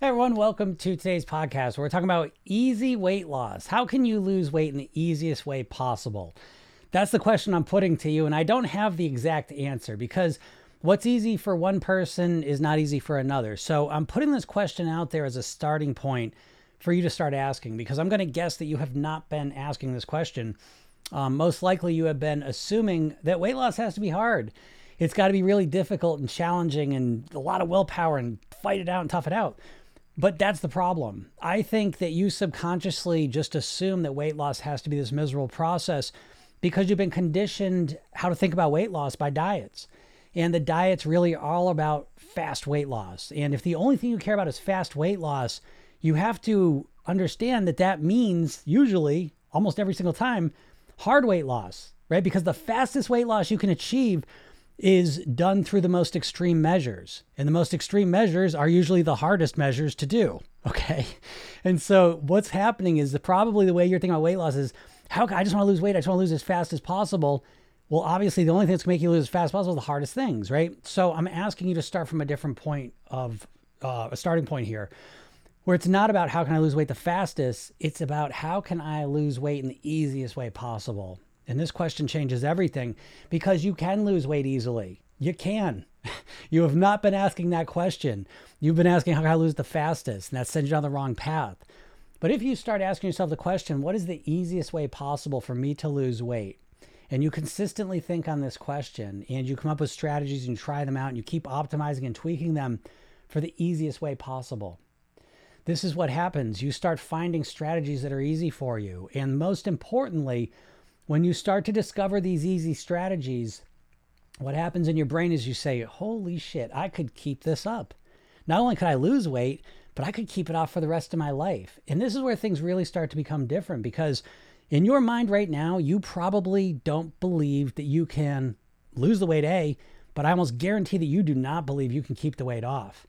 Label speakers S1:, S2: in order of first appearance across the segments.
S1: Everyone, welcome to today's podcast. We're talking about easy weight loss. How can you lose weight in the easiest way possible? That's the question I'm putting to you, and I don't have the exact answer because what's easy for one person is not easy for another. So I'm putting this question out there as a starting point for you to start asking because I'm going to guess that you have not been asking this question. Um, most likely, you have been assuming that weight loss has to be hard. It's got to be really difficult and challenging and a lot of willpower and fight it out and tough it out. But that's the problem. I think that you subconsciously just assume that weight loss has to be this miserable process because you've been conditioned how to think about weight loss by diets. And the diets really are all about fast weight loss. And if the only thing you care about is fast weight loss, you have to understand that that means usually, almost every single time, hard weight loss, right? Because the fastest weight loss you can achieve is done through the most extreme measures. And the most extreme measures are usually the hardest measures to do. Okay. And so what's happening is probably the way you're thinking about weight loss is how can I just want to lose weight? I just want to lose as fast as possible. Well, obviously, the only thing that's going to make you lose as fast as possible is the hardest things, right? So I'm asking you to start from a different point of uh, a starting point here, where it's not about how can I lose weight the fastest. It's about how can I lose weight in the easiest way possible. And this question changes everything because you can lose weight easily. You can. you have not been asking that question. You've been asking how can I lose the fastest, and that sends you down the wrong path. But if you start asking yourself the question, what is the easiest way possible for me to lose weight? And you consistently think on this question and you come up with strategies and you try them out and you keep optimizing and tweaking them for the easiest way possible. This is what happens. You start finding strategies that are easy for you. And most importantly, when you start to discover these easy strategies, what happens in your brain is you say, Holy shit, I could keep this up. Not only could I lose weight, but I could keep it off for the rest of my life. And this is where things really start to become different because in your mind right now, you probably don't believe that you can lose the weight A, but I almost guarantee that you do not believe you can keep the weight off.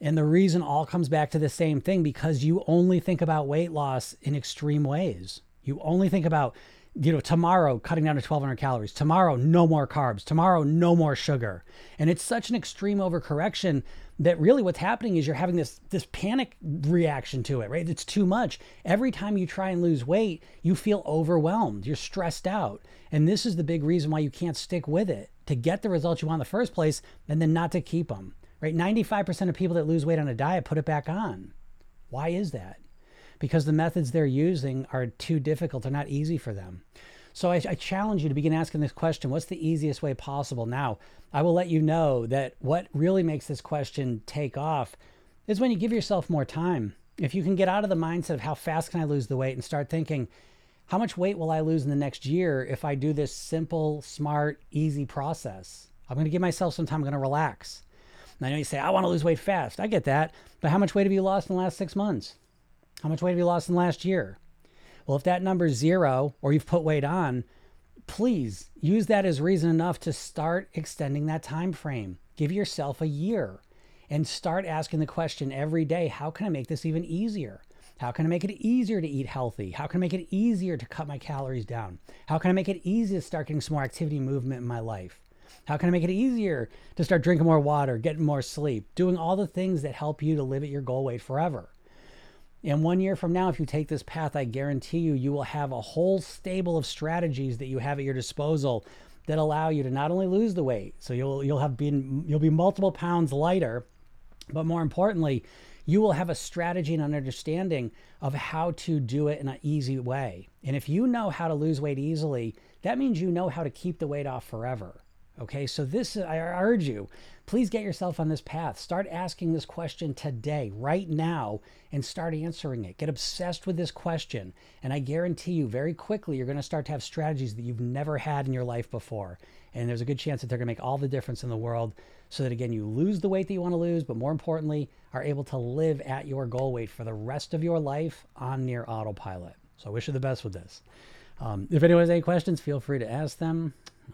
S1: And the reason all comes back to the same thing because you only think about weight loss in extreme ways. You only think about you know, tomorrow cutting down to 1200 calories, tomorrow no more carbs, tomorrow no more sugar. And it's such an extreme overcorrection that really what's happening is you're having this this panic reaction to it, right? It's too much. Every time you try and lose weight, you feel overwhelmed, you're stressed out. And this is the big reason why you can't stick with it to get the results you want in the first place and then not to keep them. Right? 95% of people that lose weight on a diet put it back on. Why is that? Because the methods they're using are too difficult. They're not easy for them. So I, I, challenge you to begin asking this question what's the easiest way possible? Now, I will let you know that what really makes this question take off is when you give yourself more time. If you can get out of the mindset of how fast can I lose the weight and start thinking, how much weight will I lose in the next year if I do this simple, smart, easy process? I'm going to give myself some time. I'm going to relax. And I know you say, I want to lose weight fast. I get that. But how much weight have you lost in the last six months? How much weight have you lost in the last year? Well, if that number is zero or you've put weight on, please use that as reason enough to start extending that time frame. Give yourself a year and start asking the question every day how can I make this even easier? How can I make it easier to eat healthy? How can I make it easier to cut my calories down? How can I make it easier to start getting some more activity movement in my life? How can I make it easier to start drinking more water, getting more sleep, doing all the things that help you to live at your goal weight forever? And one year from now, if you take this path, I guarantee you, you will have a whole stable of strategies that you have at your disposal that allow you to not only lose the weight, so you'll you'll have been you'll be multiple pounds lighter, but more importantly, you will have a strategy and an understanding of how to do it in an easy way. And if you know how to lose weight easily, that means you know how to keep the weight off forever. Okay, so this, I urge you, please get yourself on this path. Start asking this question today, right now, and start answering it. Get obsessed with this question. And I guarantee you, very quickly, you're going to start to have strategies that you've never had in your life before. And there's a good chance that they're going to make all the difference in the world so that, again, you lose the weight that you want to lose, but more importantly, are able to live at your goal weight for the rest of your life on near autopilot. So I wish you the best with this. Um, if anyone has any questions, feel free to ask them.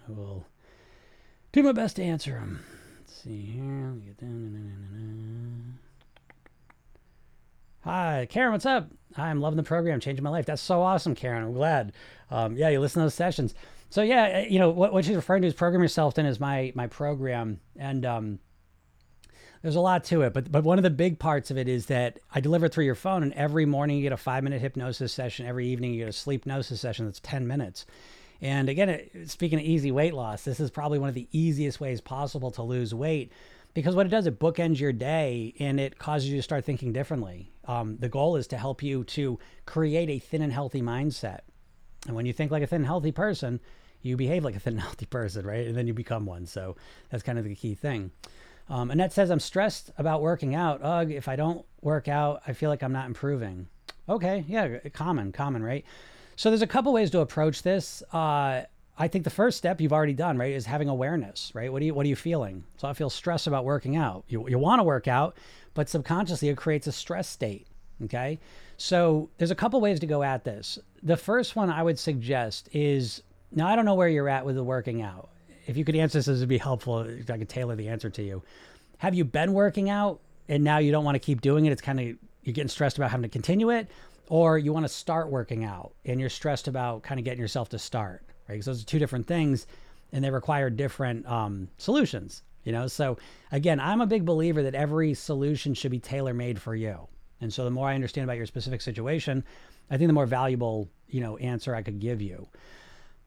S1: I will do my best to answer them. Let's see here. Hi, Karen, what's up? Hi, I'm loving the program, changing my life. That's so awesome, Karen. I'm glad. Um, yeah, you listen to those sessions. So yeah, uh, you know what, what she's referring to is Program Yourself Thin is my my program, and um, there's a lot to it, but but one of the big parts of it is that I deliver it through your phone, and every morning you get a five minute hypnosis session. Every evening you get a sleep hypnosis session that's ten minutes. And again, speaking of easy weight loss, this is probably one of the easiest ways possible to lose weight because what it does, it bookends your day and it causes you to start thinking differently. Um, the goal is to help you to create a thin and healthy mindset. And when you think like a thin healthy person, you behave like a thin healthy person, right? And then you become one. So that's kind of the key thing. Um, Annette says, I'm stressed about working out. Ugh, if I don't work out, I feel like I'm not improving. Okay, yeah, common, common, right? So there's a couple ways to approach this. Uh, I think the first step you've already done, right, is having awareness, right? What do you what are you feeling? So I feel stress about working out. You you want to work out, but subconsciously it creates a stress state. Okay. So there's a couple ways to go at this. The first one I would suggest is now I don't know where you're at with the working out. If you could answer this, this would be helpful if I could tailor the answer to you. Have you been working out and now you don't want to keep doing it? It's kind of you're getting stressed about having to continue it, or you want to start working out and you're stressed about kind of getting yourself to start, right? Because those are two different things and they require different um, solutions, you know? So again, I'm a big believer that every solution should be tailor made for you. And so the more I understand about your specific situation, I think the more valuable, you know, answer I could give you.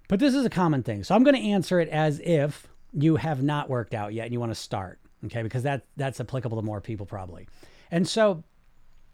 S1: But this is a common thing. So I'm going to answer it as if you have not worked out yet and you want to start, okay? Because that that's applicable to more people probably. And so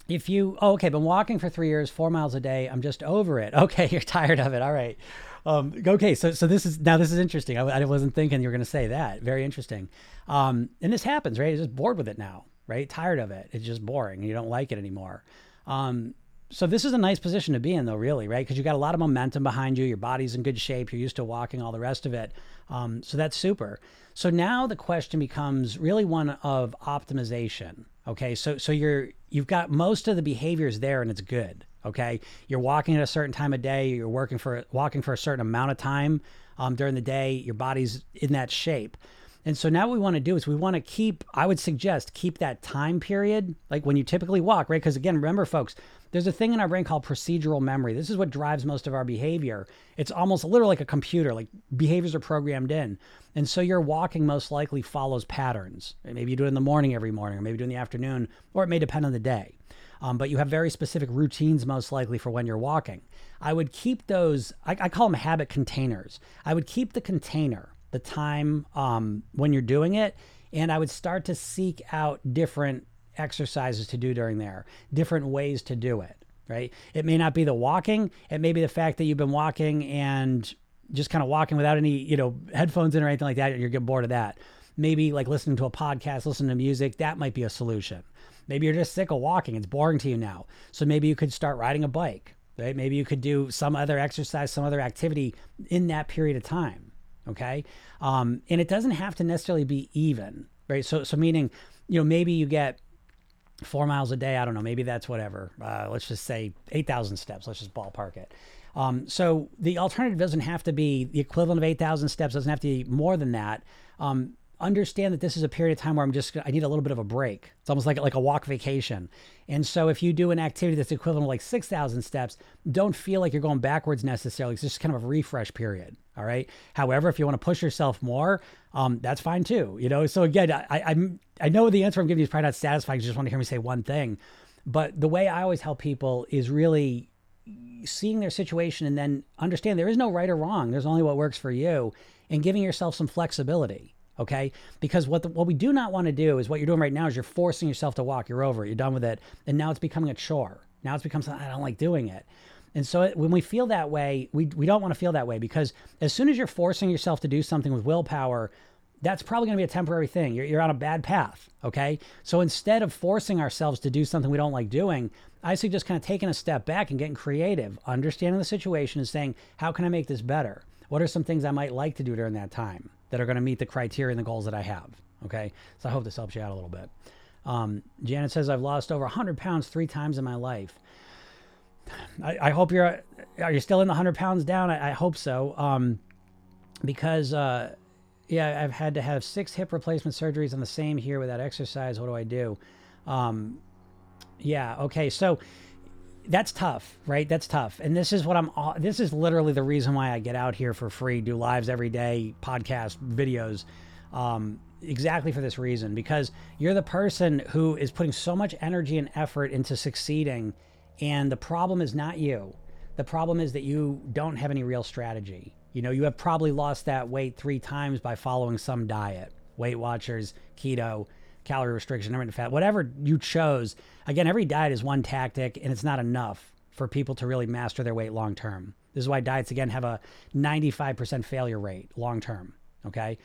S1: if you oh, okay been walking for three years four miles a day i'm just over it. Okay you're tired of it. All right. Um, okay so so this is now this is interesting. I, I wasn't thinking you were going to say that. Very interesting. Um, and this happens right? You're just bored with it now right? Tired of it. It's just boring. You don't like it anymore. Um, so this is a nice position to be in though really right? Because you got a lot of momentum behind you. Your body's in good shape. You're used to walking all the rest of it. Um, so that's super. So now the question becomes really one of optimization Okay, so so you're you've got most of the behaviors there, and it's good. Okay, you're walking at a certain time of day. You're working for walking for a certain amount of time um, during the day. Your body's in that shape. And so now what we want to do is we want to keep, I would suggest, keep that time period, like when you typically walk, right? Because again, remember, folks, there's a thing in our brain called procedural memory. This is what drives most of our behavior. It's almost literally like a computer, like behaviors are programmed in. And so your walking most likely follows patterns. Maybe you do it in the morning every morning, or maybe you do it in the afternoon, or it may depend on the day. Um, but you have very specific routines most likely for when you're walking. I would keep those, I, I call them habit containers. I would keep the container the time um, when you're doing it. And I would start to seek out different exercises to do during there, different ways to do it, right? It may not be the walking, it may be the fact that you've been walking and just kind of walking without any, you know, headphones in or anything like that. You're getting bored of that. Maybe like listening to a podcast, listening to music, that might be a solution. Maybe you're just sick of walking. It's boring to you now. So maybe you could start riding a bike, right? Maybe you could do some other exercise, some other activity in that period of time. Okay. Um, and it doesn't have to necessarily be even, right? So, so meaning, you know, maybe you get four miles a day. I don't know. Maybe that's whatever. Uh, let's just say 8,000 steps. Let's just ballpark it. Um, so the alternative doesn't have to be the equivalent of 8,000 steps, doesn't have to be more than that. Um, understand that this is a period of time where I'm just I need a little bit of a break. It's almost like like a walk vacation. And so if you do an activity that's equivalent to like 6,000 steps, don't feel like you're going backwards necessarily. It's just kind of a refresh period. All right. However, if you want to push yourself more, um, that's fine too. You know. So again, I, I'm I know the answer I'm giving you is probably not satisfying. You just want to hear me say one thing, but the way I always help people is really seeing their situation and then understand there is no right or wrong. There's only what works for you, and giving yourself some flexibility okay? Because what the, what we do not want to do is what you're doing right now is you're forcing yourself to walk you're over it you're done with it and now it's becoming a chore. Now it's become something i don't like doing it. And so when we feel that way we, we don't want to feel that way because as soon as you're forcing yourself to do something with willpower that's probably going to be a temporary thing. You're, you're on a bad path okay? So instead of forcing ourselves to do something we don't like doing i suggest kind of taking a step back and getting creative understanding the situation and saying how can i make this better? What are some things i might like to do during that time that are going to meet the criteria and the goals that I have. Okay. So I hope this helps you out a little bit. Um, Janet says, I've lost over 100 pounds three times in my life. I, I hope you're, are you still in the 100 pounds down? I, I hope so. Um, because, uh, yeah, I've had to have six hip replacement surgeries on the same here without exercise. What do I do? Um, yeah. Okay. So, that's tough, right? That's tough. And this is what I'm, this is literally the reason why I get out here for free, do lives every day, podcast, videos, um, exactly for this reason because you're the person who is putting so much energy and effort into succeeding, and the problem is not you. The problem is that you don't have any real strategy. You know, you have probably lost that weight three times by following some diet, Weight Watchers, keto, calorie restriction, intermittent fat, whatever you chose. Again, every diet is one tactic, and it's not enough for people to really master their weight long term. This is why diets, again, have a 95% failure rate long term. Okay.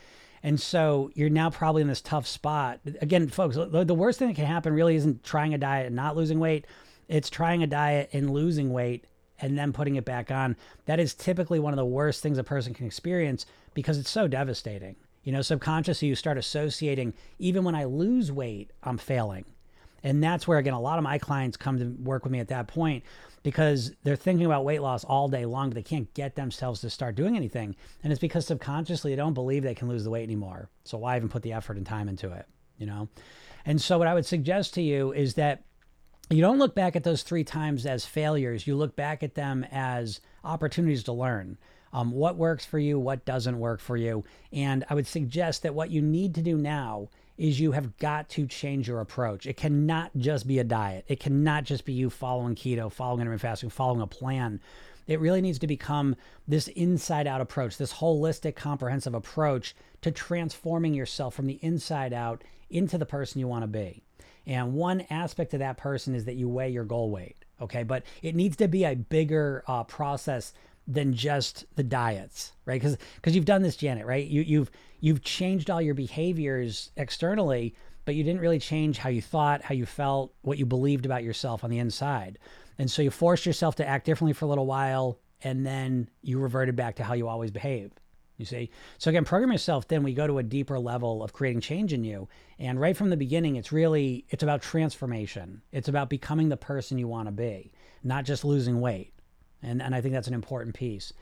S1: And so you're now probably in this tough spot. Again, folks, the worst thing that can happen really isn't trying a diet and not losing weight. It's trying a diet and losing weight and then putting it back on. That is typically one of the worst things a person can experience because it's so devastating. You know, subconsciously you start associating, even when I lose weight, I'm failing. And that's where, again, a lot of my clients come to work with me at that point because they're thinking about weight loss all day long, but they can't get themselves to start doing anything. And it's because subconsciously they don't believe they can lose the weight anymore. So why even put the effort and time into it, you know? And so what I would suggest to you is that you don't look back at those three times as failures. You look back at them as opportunities to learn. Um, what works for you, what doesn't work for you. And I would suggest that what you need to do now is you have got to change your approach. It cannot just be a diet. It cannot just be you following keto, following intermittent fasting, following a plan. It really needs to become this inside out approach, this holistic, comprehensive approach to transforming yourself from the inside out into the person you want to be. And one aspect of that person is that you weigh your goal weight. Okay. But it needs to be a bigger uh, process than just the diets, right? Because because you've done this, Janet, right? You you've you've changed all your behaviors externally, but you didn't really change how you thought, how you felt, what you believed about yourself on the inside. And so you forced yourself to act differently for a little while, and then you reverted back to how you always behave. You see? So again, program yourself, Thin we go to a deeper level of creating change in you. And right from the beginning, it's really it's about transformation. It's about becoming the person you want to be, not just losing weight. And, and I think that's an important piece.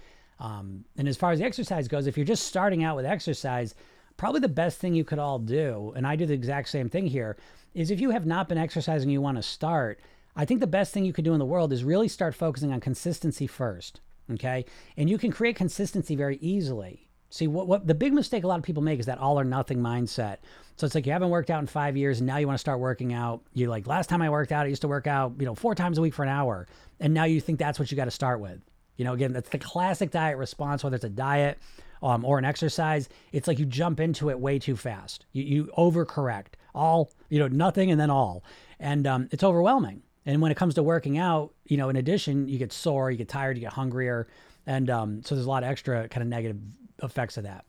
S1: Um, and as far as the exercise goes, if you're just starting out with exercise, probably the best thing you could all do, and I do the exact same thing here, is if you have not been exercising, you want to start. I think the best thing you could do in the world is really start focusing on consistency first. Okay. And you can create consistency very easily. See, what, what the big mistake a lot of people make is that all or nothing mindset. So it's like you haven't worked out in five years and now you want to start working out. You're like, last time I worked out, I used to work out, you know, four times a week for an hour. And now you think that's what you got to start with. You know, again, that's the classic diet response, whether it's a diet um, or an exercise. It's like you jump into it way too fast. You, you overcorrect all, you know, nothing and then all. And um, it's overwhelming. And when it comes to working out, you know, in addition, you get sore, you get tired, you get hungrier. And um, so there's a lot of extra kind of negative effects of that.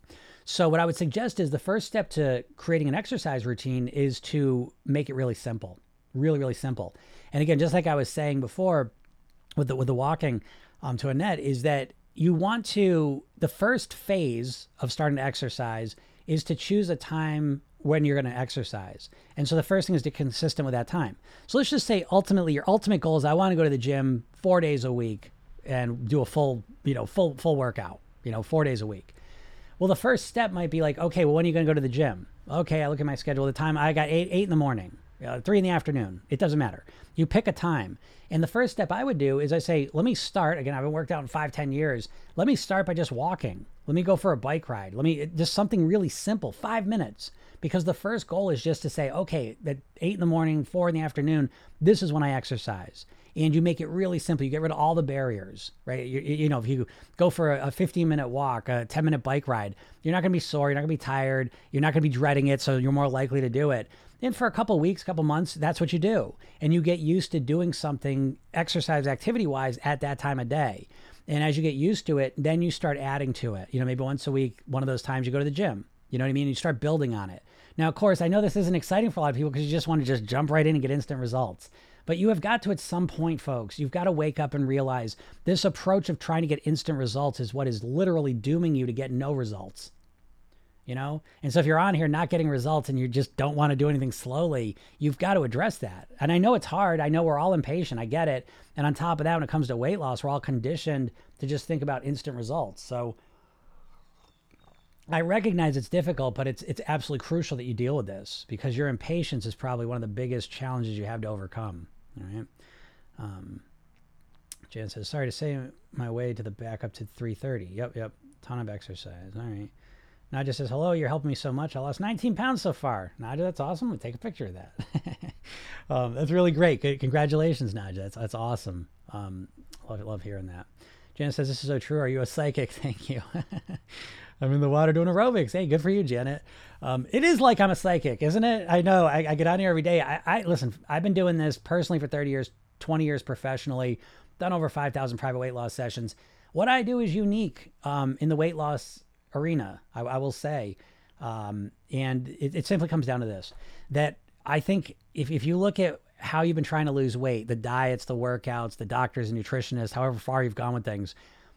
S1: So, what I would suggest is the first step to creating an exercise routine is to make it really simple, really, really simple. And again, just like I was saying before with the, with the walking um, to Annette, is that you want to, the first phase of starting to exercise is to choose a time when you're going to exercise. And so the first thing is to consistent with that time. So let's just say ultimately your ultimate goal is I want to go to the gym four days a week and do a full, you know, full full workout, you know, four days a week. Well, the first step might be like, okay, well, when are you going to go to the gym? Okay, I look at my schedule. The time I got eight, eight in the morning, uh, three in the afternoon. It doesn't matter. You pick a time. And the first step I would do is I say, let me start. Again, I haven't worked out in five, ten years. Let me start by just walking. Let me go for a bike ride. Let me just something really simple, five minutes. Because the first goal is just to say, okay, at eight in the morning, four in the afternoon, this is when I exercise and you make it really simple. You get rid of all the barriers, right? You, you know, if you go for a, 15 minute walk, a 10 minute bike ride, you're not going to be sore. You're not going to be tired. You're not going to be dreading it. So you're more likely to do it. And for a couple weeks, a couple months, that's what you do. And you get used to doing something exercise activity wise at that time of day. And as you get used to it, then you start adding to it. You know, maybe once a week, one of those times you go to the gym. You know what I mean? You start building on it. Now, of course, I know this isn't exciting for a lot of people because you just want to just jump right in and get instant results. But you have got to, at some point, folks, you've got to wake up and realize this approach of trying to get instant results is what is literally dooming you to get no results. You know? And so if you're on here not getting results and you just don't want to do anything slowly, you've got to address that. And I know it's hard. I know we're all impatient. I get it. And on top of that, when it comes to weight loss, we're all conditioned to just think about instant results. So I recognize it's difficult, but it's it's absolutely crucial that you deal with this because your impatience is probably one of the biggest challenges you have to overcome. All right. Um, Jan says, sorry to say my way to the back up to 330. Yep, yep. Ton of exercise. All right. Naja says, hello, you're helping me so much. I lost 19 pounds so far. Naja, that's awesome. Take a picture of that. um, that's really great. Congratulations, Naja. That's, that's awesome. Um, love, love hearing that. Janet says, this is so true. Are you a psychic? Thank you. I'm in the water doing aerobics. Hey, good for you, Janet. Um, it is like I'm a psychic, isn't it? I know. I, I get on here every day. I, I listen. I've been doing this personally for 30 years, 20 years professionally. Done over 5,000 private weight loss sessions. What I do is unique um, in the weight loss arena. I, I will say, um, and it, it simply comes down to this: that I think if if you look at how you've been trying to lose weight, the diets, the workouts, the doctors and nutritionists, however far you've gone with things,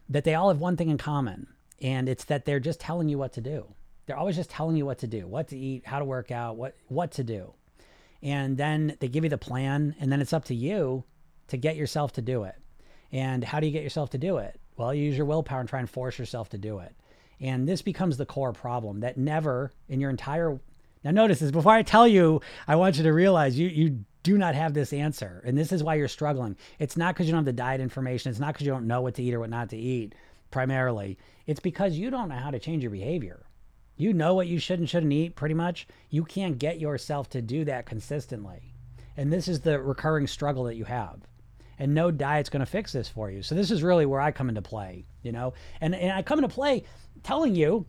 S1: that they all have one thing in common and it's that they're just telling you what to do. They're always just telling you what to do, what to eat, how to work out, what what to do. And then they give you the plan and then it's up to you to get yourself to do it. And how do you get yourself to do it? Well, you use your willpower and try and force yourself to do it. And this becomes the core problem that never in your entire now notice this before I tell you, I want you to realize you you do not have this answer. And this is why you're struggling. It's not because you don't have the diet information. It's not because you don't know what to eat or what not to eat primarily. It's because you don't know how to change your behavior. You know what you should and shouldn't eat pretty much. You can't get yourself to do that consistently. And this is the recurring struggle that you have. And no diet's going to fix this for you. So this is really where I come into play, you know? And and I come into play telling you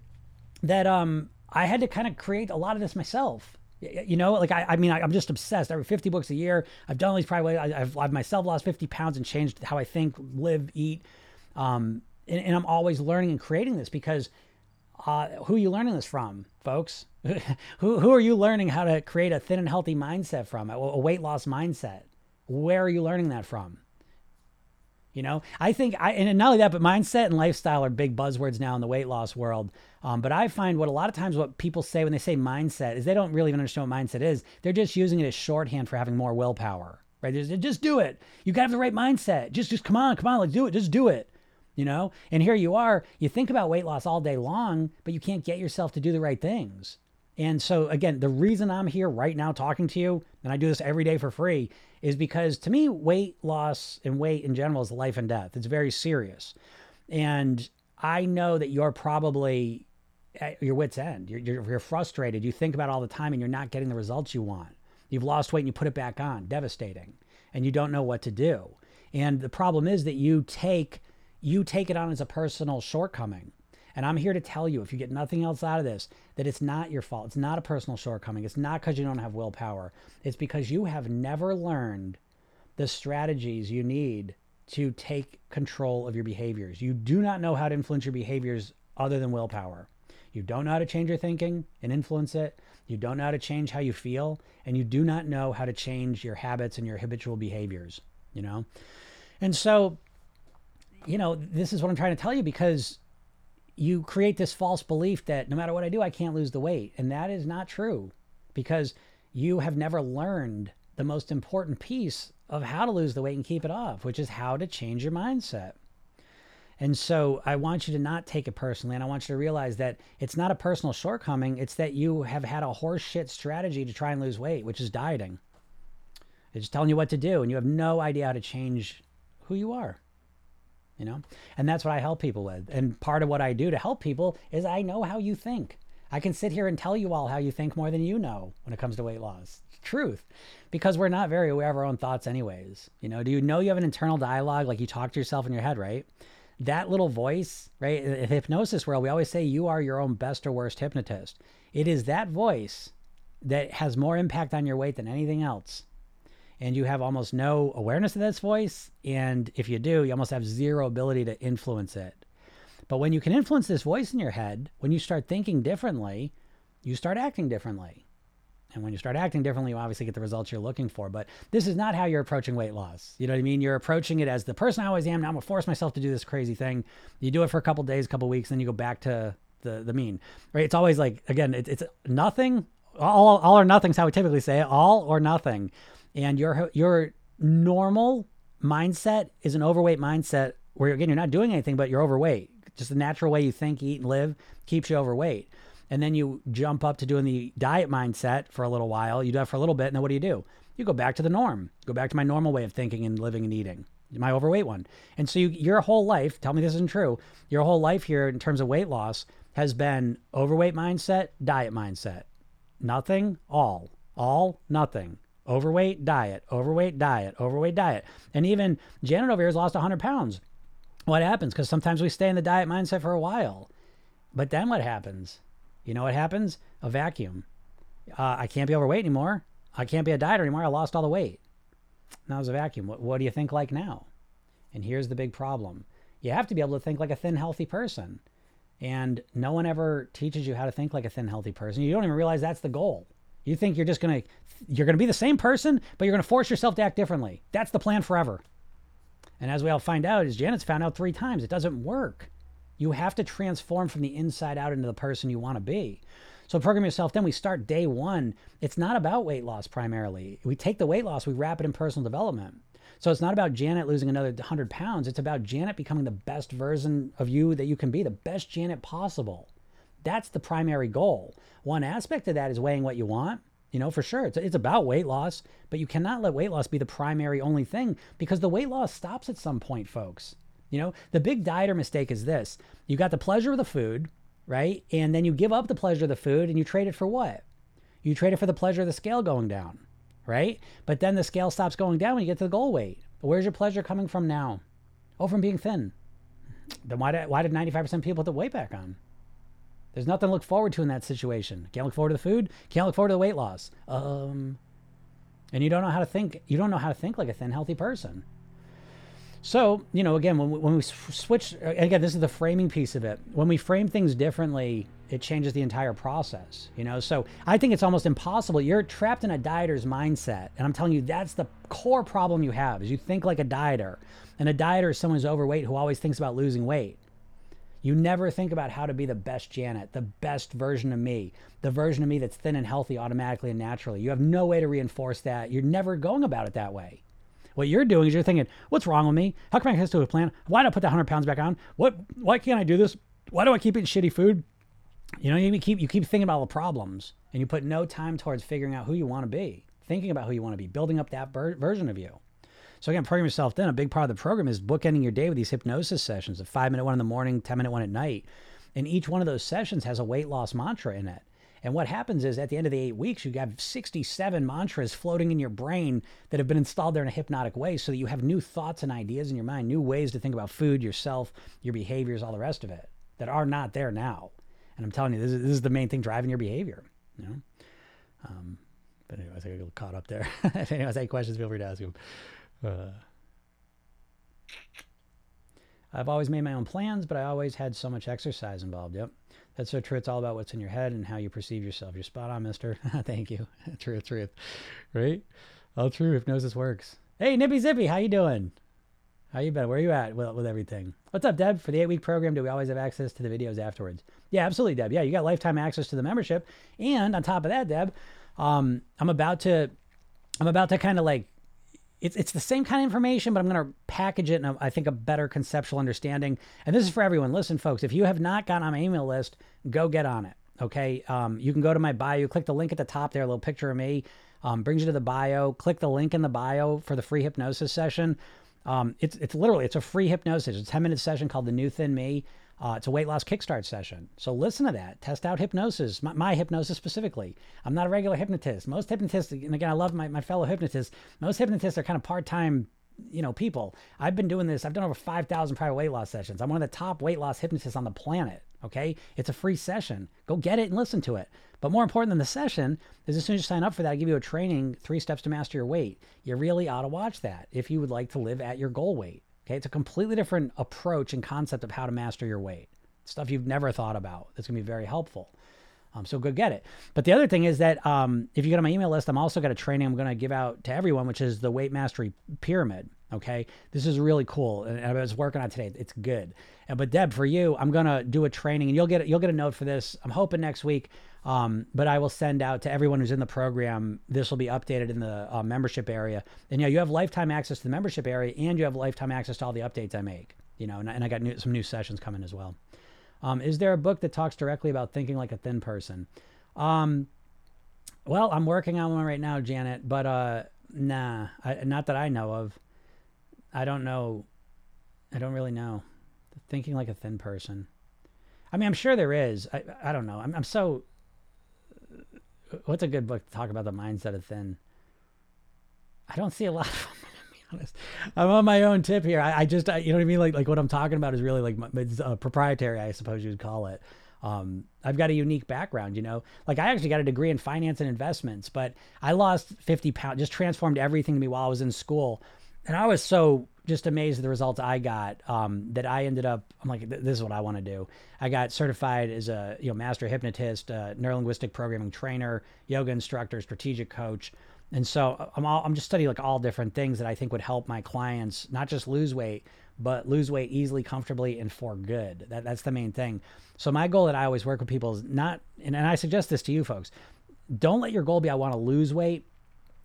S1: that um I had to kind of create a lot of this myself. You know, like I, I mean, I, am just obsessed. I read 50 books a year. I've done all these private. I, have I've myself lost 50 pounds and changed how I think, live, eat. Um, and, and I'm always learning and creating this because uh, who are you learning this from, folks? who who are you learning how to create a thin and healthy mindset from? A, a weight loss mindset. Where are you learning that from? You know, I think I and not only that, but mindset and lifestyle are big buzzwords now in the weight loss world. Um, but I find what a lot of times what people say when they say mindset is they don't really even understand what mindset is. They're just using it as shorthand for having more willpower, right? Just, just do it. You got to have the right mindset. Just just come on, come on, let's do it. Just do it you know? And here you are, you think about weight loss all day long, but you can't get yourself to do the right things. And so, again, the reason I'm here right now talking to you, and I do this every day for free, is because to me, weight loss and weight in general is life and death. It's very serious. And I know that you're probably at your wits' end. You're, you're, you're frustrated. You think about all the time and you're not getting the results you want. You've lost weight and you put it back on. Devastating. And you don't know what to do. And the problem is that you take you take it on as a personal shortcoming. And I'm here to tell you, if you get nothing else out of this, that it's not your fault. It's not a personal shortcoming. It's not because you don't have willpower. It's because you have never learned the strategies you need to take control of your behaviors. You do not know how to influence your behaviors other than willpower. You don't know how to change your thinking and influence it. You don't know how to change how you feel. And you do not know how to change your habits and your habitual behaviors, you know? And so you know, this is what I'm trying to tell you because you create this false belief that no matter what I do, I can't lose the weight. And that is not true because you have never learned the most important piece of how to lose the weight and keep it off, which is how to change your mindset. And so I want you to not take it personally. And I want you to realize that it's not a personal shortcoming. It's that you have had a horseshit strategy to try and lose weight, which is dieting. It's telling you what to do. And you have no idea how to change who you are you know? And that's what i help people with. And part of what i do to help people is i know how you think. I can sit here and tell you all how you think more than you know when it comes to weight loss. Truth. Because we're not very aware of our own thoughts anyways. You know do you know you have an internal dialogue like you talk to yourself in your head right? That little voice right in hypnosis world we always say you are your own best or worst hypnotist. It is that voice that has more impact on your weight than anything else and you have almost no awareness of this voice. And if you do, you almost have zero ability to influence it. But when you can influence this voice in your head, when you start thinking differently, you start acting differently. And when you start acting differently, you obviously get the results you're looking for. But this is not how you're approaching weight loss. You know what I mean? You're approaching it as the person I always am. Now I'm gonna force myself to do this crazy thing. You do it for a couple days, a couple weeks, then you go back to the the mean. Right? It's always like again, it, it's nothing. All all or nothing is how we typically say it. All or nothing and your your normal mindset is an overweight mindset where again you're not doing anything but you're overweight just the natural way you think eat and live keeps you overweight and then you jump up to doing the diet mindset for a little while you do that for a little bit and then what do you do you go back to the norm go back to my normal way of thinking and living and eating my overweight one. And so you, your whole life, tell me this isn't true, your whole life here in terms of weight loss has been overweight mindset, diet mindset. Nothing, all. All, nothing. Overweight, diet, overweight, diet, overweight, diet. And even Janet over here has lost 100 pounds. What happens? Because sometimes we stay in the diet mindset for a while. But then what happens? You know what happens? A vacuum. Uh, I can't be overweight anymore. I can't be a dieter anymore. I lost all the weight. Now there's a vacuum. What, what do you think like now? And here's the big problem you have to be able to think like a thin, healthy person. And no one ever teaches you how to think like a thin, healthy person. You don't even realize that's the goal. You think you're just going to you're going to be the same person, but you're going to force yourself to act differently. That's the plan forever. And as we all find out, as Janet's found out three times, it doesn't work. You have to transform from the inside out into the person you want to be. So program yourself. Thin we start day one. It's not about weight loss primarily. We take the weight loss, we wrap it in personal development. So it's not about Janet losing another 100 pounds. It's about Janet becoming the best version of you that you can be, the best Janet possible. That's the primary goal. One aspect of that is weighing what you want. You know, for sure, it's, it's about weight loss, but you cannot let weight loss be the primary only thing because the weight loss stops at some point, folks. You know, the big dieter mistake is this you got the pleasure of the food, right? And then you give up the pleasure of the food and you trade it for what? You trade it for the pleasure of the scale going down, right? But then the scale stops going down when you get to the goal weight. Where's your pleasure coming from now? Oh, from being thin. Then why did, why did 95% of people put the weight back on? There's nothing to look forward to in that situation. Can't look forward to the food. Can't look forward to the weight loss. Um, and you don't know how to think. You don't know how to think like a thin, healthy person. So, you know, again, when we, when we switch, again, this is the framing piece of it. When we frame things differently, it changes the entire process, you know? So I think it's almost impossible. You're trapped in a dieter's mindset. And I'm telling you, that's the core problem you have is you think like a dieter. And a dieter is someone who's overweight who always thinks about losing weight. You never think about how to be the best Janet, the best version of me, the version of me that's thin and healthy automatically and naturally. You have no way to reinforce that. You're never going about it that way. What you're doing is you're thinking, what's wrong with me? How come I can I get to a plan? Why do I put that 100 pounds back on? What? Why can't I do this? Why do I keep eating shitty food? You know, you keep you keep thinking about all the problems, and you put no time towards figuring out who you want to be, thinking about who you want to be, building up that ver- version of you. So again, Program Yourself Thin. A big part of the program is bookending your day with these hypnosis sessions, a five minute one in the morning, 10 minute one at night. And each one of those sessions has a weight loss mantra in it. And what happens is at the end of the eight weeks, you have 67 mantras floating in your brain that have been installed there in a hypnotic way so that you have new thoughts and ideas in your mind, new ways to think about food, yourself, your behaviors, all the rest of it that are not there now. And I'm telling you, this is, this is the main thing driving your behavior. You know? Um, but anyways, I got caught up there. if anyone has any questions, feel free to ask them. Uh, I've always made my own plans, but I always had so much exercise involved. Yep. That's so true. It's all about what's in your head and how you perceive yourself. You're spot on, mister. Thank you. true, truth. Right? All true. Hypnosis works. Hey, Nippy Zippy, how you doing? How you been? Where you at with, with everything? What's up, Deb? For the eight-week program, do we always have access to the videos afterwards? Yeah, absolutely, Deb. Yeah, you got lifetime access to the membership. And on top of that, Deb, um, I'm about to, I'm about to kind of like it's, it's the same kind of information, but I'm going to package it in, a, I think, a better conceptual understanding. And this is for everyone. Listen, folks, if you have not gotten on my email list, go get on it. Okay. Um, you can go to my bio, click the link at the top there, a little picture of me, um, brings you to the bio. Click the link in the bio for the free hypnosis session. Um, it's, it's literally, it's a free hypnosis. It's a 10 minute session called The New Thin Me. Uh, it's a weight loss kickstart session. So listen to that. Test out hypnosis, my, my, hypnosis specifically. I'm not a regular hypnotist. Most hypnotists, and again, I love my, my fellow hypnotists, most hypnotists are kind of part time you know, people. I've been doing this. I've done over 5,000 private weight loss sessions. I'm one of the top weight loss hypnotists on the planet. Okay. It's a free session. Go get it and listen to it. But more important than the session is as soon as you sign up for that, I give you a training, three steps to master your weight. You really ought to watch that if you would like to live at your goal weight. Okay, it's a completely different approach and concept of how to master your weight. Stuff you've never thought about. That's gonna be very helpful. Um, so go get it. But the other thing is that um, if you go to my email list, I'm also got a training I'm to give out to everyone, which is the weight mastery pyramid. Okay, this is really cool, and I was working on today. It's good. But Deb, for you, I'm to do a training, and you'll get you'll get a note for this. I'm hoping next week. Um, but I will send out to everyone who's in the program. This will be updated in the uh, membership area. And yeah, you have lifetime access to the membership area, and you have lifetime access to all the updates I make. You know, and, and I got new, some new sessions coming as well. Um, is there a book that talks directly about thinking like a thin person? Um, well, I'm working on one right now, Janet, but uh, nah, I, not that I know of. I don't know. I don't really know. Thinking like a thin person. I mean, I'm sure there is. I, I don't know. I'm, I'm so. What's a good book to talk about the mindset of thin? I don't see a lot of them. To be honest, I'm on my own tip here. I, I just, I, you know what I mean. Like, like what I'm talking about is really like it's uh, proprietary, I suppose you would call it. Um, I've got a unique background, you know. Like I actually got a degree in finance and investments, but I lost 50 pounds, just transformed everything to me while I was in school, and I was so just amazed at the results I got um, that I ended up. I'm like, this is what I want to do. I got certified as a you know master hypnotist, uh, neurolinguistic programming trainer, yoga instructor, strategic coach. And so I'm all, I'm just studying like all different things that I think would help my clients not just lose weight, but lose weight easily, comfortably, and for good. That, that's the main thing. So my goal that I always work with people is not, and, and I suggest this to you folks, don't let your goal be I want to lose weight.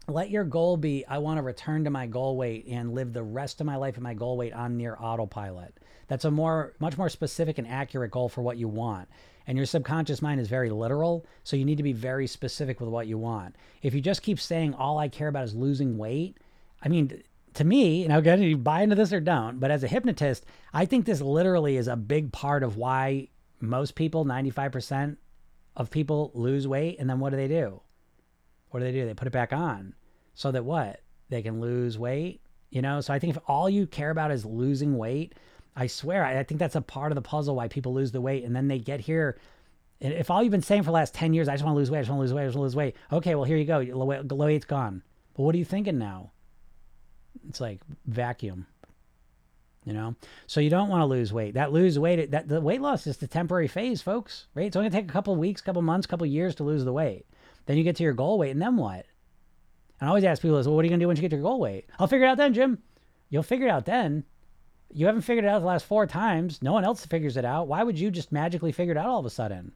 S1: Let your goal be I want to return to my goal weight and live the rest of my life at my goal weight on near autopilot. That's a more, much more specific and accurate goal for what you want. And your subconscious mind is very literal, so you need to be very specific with what you want. If you just keep saying all I care about is losing weight, I mean, to me, and again, you buy into this or don't, but as a hypnotist, I think this literally is a big part of why most people, 95% of people lose weight. And then what do they do? What do they do? They put it back on so that what? They can lose weight, you know? So I think if all you care about is losing weight, I swear, I, I think that's a part of the puzzle why people lose the weight. And then they get here. And if all you've been saying for the last 10 years, I just want to lose weight, I just want to lose weight, I just want to lose weight. Okay, well, here you go. Low weight's gone. But what are you thinking now? It's like vacuum, you know? So you don't want to lose weight. That lose weight, that the weight loss is the temporary phase, folks, right? It's only going to take a couple of weeks, couple of months, couple of years to lose the weight. Then you get to your goal weight, and then what? And I always ask people, well, what are you going to do once you get your goal weight? I'll figure it out then, Jim. You'll figure it out then. You haven't figured it out the last four times. No one else figures it out. Why would you just magically figure it out all of a sudden?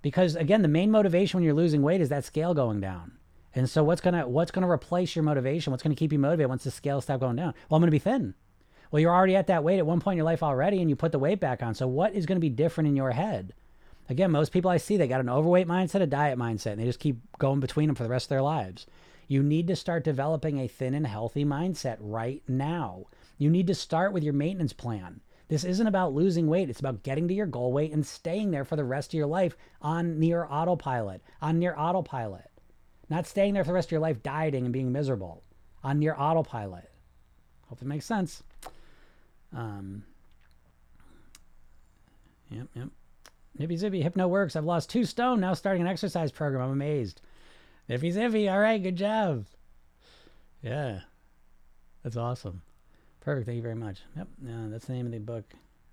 S1: Because again, the main motivation when you're losing weight is that scale going down. And so what's gonna what's gonna replace your motivation? What's gonna keep you motivated once the scale stops going down? Well, I'm gonna be thin. Well, you're already at that weight at one point in your life already, and you put the weight back on. So what is gonna be different in your head? Again, most people I see they got an overweight mindset, a diet mindset, and they just keep going between them for the rest of their lives. You need to start developing a thin and healthy mindset right now. You need to start with your maintenance plan. This isn't about losing weight. It's about getting to your goal weight and staying there for the rest of your life on near autopilot, on near autopilot. Not staying there for the rest of your life dieting and being miserable, on near autopilot. Hope it makes sense. Um, yep, yep. Nippy Zippy, Hypno works. I've lost two stone, now starting an exercise program. I'm amazed. Nippy Zippy, all right, good job. Yeah, that's awesome. Perfect. Thank you very much. Yep. That's the name of the book.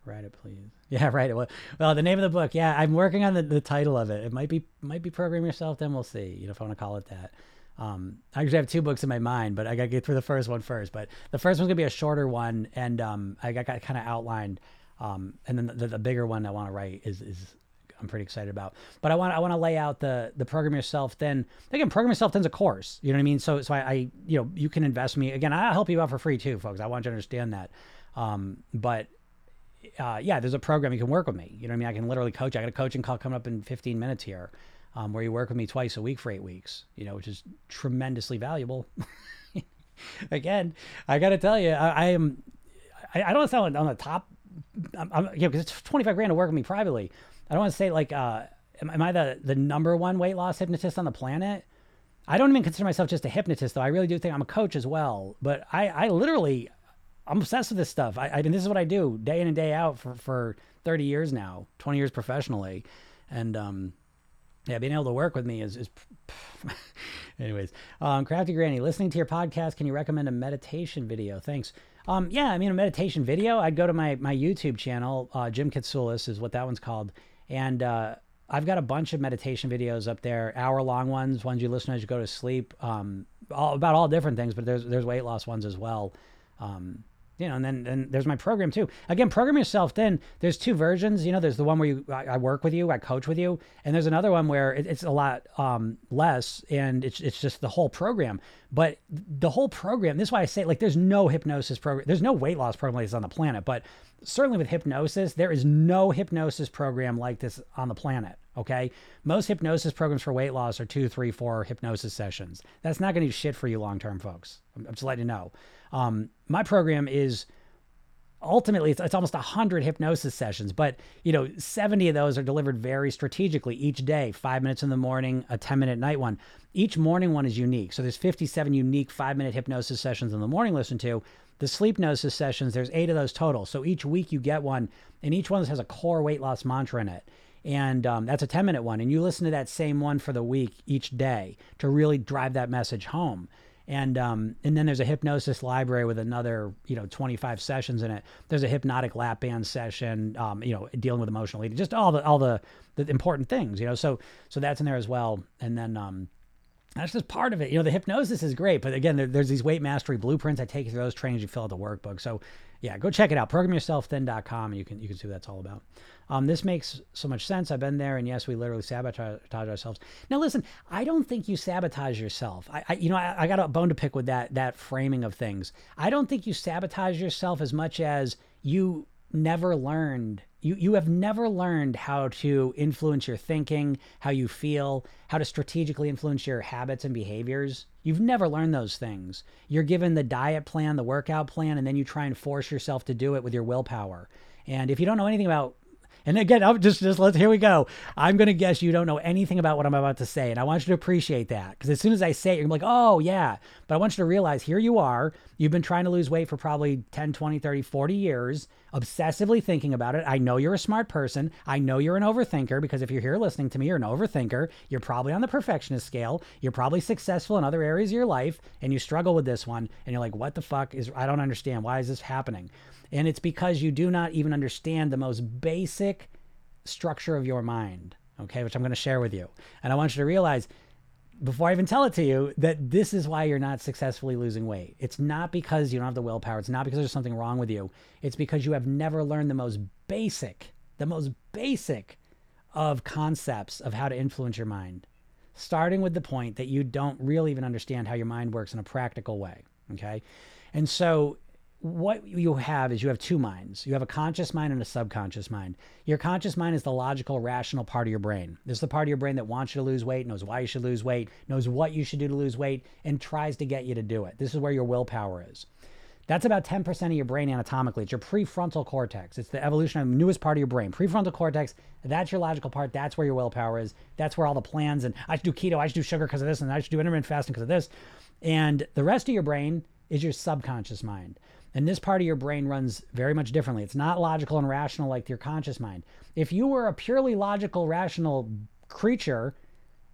S1: Write it, please. Yeah, write it. Well, the name of the book. Yeah, I'm working on the, the title of it. It might be might be program yourself. Thin we'll see. You know, if I want to call it that. Um, I actually have two books in my mind, but I gotta get through the first one first. But the first one's gonna be a shorter one, and um, I got, got kind of outlined. Um, and then the, the bigger one I want to write is is I'm pretty excited about. But I want I want to lay out the the program yourself. Thin again, Program Yourself Thin's a course. You know what I mean? So so I, I you know you can invest me again. I'll help you out for free too, folks. I want you to understand that. Um, but uh, yeah, there's a program you can work with me. You know what I mean? I can literally coach. I got a coaching call coming up in 15 minutes here, um, where you work with me twice a week for eight weeks. You know, which is tremendously valuable. again, I got to tell you, I, I am. I, I, don't sound on the top. I'm, I'm, you know, because it's 25 grand to work with me privately. I don't want to say like, uh, am, am I the the number one weight loss hypnotist on the planet? I don't even consider myself just a hypnotist, though. I really do think I'm a coach as well. But I, I literally, I'm obsessed with this stuff. I, I mean, this is what I do day in and day out for, for 30 years now, 20 years professionally. And, um, yeah, being able to work with me is, is anyways. Um, Crafty Granny, listening to your podcast, can you recommend a meditation video? Thanks. Um, yeah, I mean, a meditation video, I'd go to my, my YouTube channel, uh, Jim Katsoulis is what that one's called. And uh, I've got a bunch of meditation videos up there, hour long ones, ones you listen as you go to sleep, um, all, about all different things, but there's, there's weight loss ones as well. Um, you know, and then, then there's my program too. Again, program yourself. Thin there's two versions. You know, there's the one where you I, I work with you, I coach with you, and there's another one where it, it's a lot um, less, and it's it's just the whole program. But the whole program. This is why I say like there's no hypnosis program. There's no weight loss program like on the planet. But certainly with hypnosis, there is no hypnosis program like this on the planet. Okay. Most hypnosis programs for weight loss are two, three, four hypnosis sessions. That's not going to do shit for you long term, folks. I'm, just letting you know. Um, my program is ultimately it's, it's almost 100 hypnosis sessions but you know 70 of those are delivered very strategically each day five minutes in the morning a 10 minute night one each morning one is unique so there's 57 unique five minute hypnosis sessions in the morning listen to the sleep gnosis sessions there's eight of those total so each week you get one and each one has a core weight loss mantra in it and um, that's a 10 minute one and you listen to that same one for the week each day to really drive that message home and um, and then there's a hypnosis library with another you know 25 sessions in it. There's a hypnotic lap band session, um, you know, dealing with emotional eating, just all the all the, the important things, you know. So so that's in there as well. And then um, that's just part of it. You know, the hypnosis is great, but again, there, there's these weight mastery blueprints. I take you through those trainings. You fill out the workbook. So yeah, go check it out. ProgramYourselfThin.com. And you can you can see what that's all about. Um, this makes so much sense. I've been there, and yes, we literally sabotage ourselves. Now, listen, I don't think you sabotage yourself. I, I you know, I, I, got a bone to pick with that that framing of things. I don't think you sabotage yourself as much as you never learned. You you have never learned how to influence your thinking, how you feel, how to strategically influence your habits and behaviors. You've never learned those things. You're given the diet plan, the workout plan, and then you try and force yourself to do it with your willpower. And if you don't know anything about and again, I'm just just let's here we go. I'm gonna guess you don't know anything about what I'm about to say, and I want you to appreciate that because as soon as I say it, you're gonna be like, oh yeah. But I want you to realize here you are. You've been trying to lose weight for probably 10, 20, 30, 40 years, obsessively thinking about it. I know you're a smart person. I know you're an overthinker because if you're here listening to me, you're an overthinker. You're probably on the perfectionist scale. You're probably successful in other areas of your life, and you struggle with this one, and you're like, what the fuck is? I don't understand. Why is this happening? And it's because you do not even understand the most basic structure of your mind, okay, which I'm going to share with you. And I want you to realize before I even tell it to you that this is why you're not successfully losing weight. It's not because you don't have the willpower, it's not because there's something wrong with you. It's because you have never learned the most basic, the most basic of concepts of how to influence your mind. Starting with the point that you don't really even understand how your mind works in a practical way. Okay. And so what you have is you have two minds. You have a conscious mind and a subconscious mind. Your conscious mind is the logical, rational part of your brain. This is the part of your brain that wants you to lose weight, knows why you should lose weight, knows what you should do to lose weight, and tries to get you to do it. This is where your willpower is. That's about 10% of your brain anatomically. It's your prefrontal cortex. It's the evolutionary newest part of your brain. Prefrontal cortex, that's your logical part. That's where your willpower is. That's where all the plans and I should do keto, I should do sugar because of this, and I should do intermittent fasting because of this. And the rest of your brain is your subconscious mind. And this part of your brain runs very much differently. It's not logical and rational like your conscious mind. If you were a purely logical, rational creature,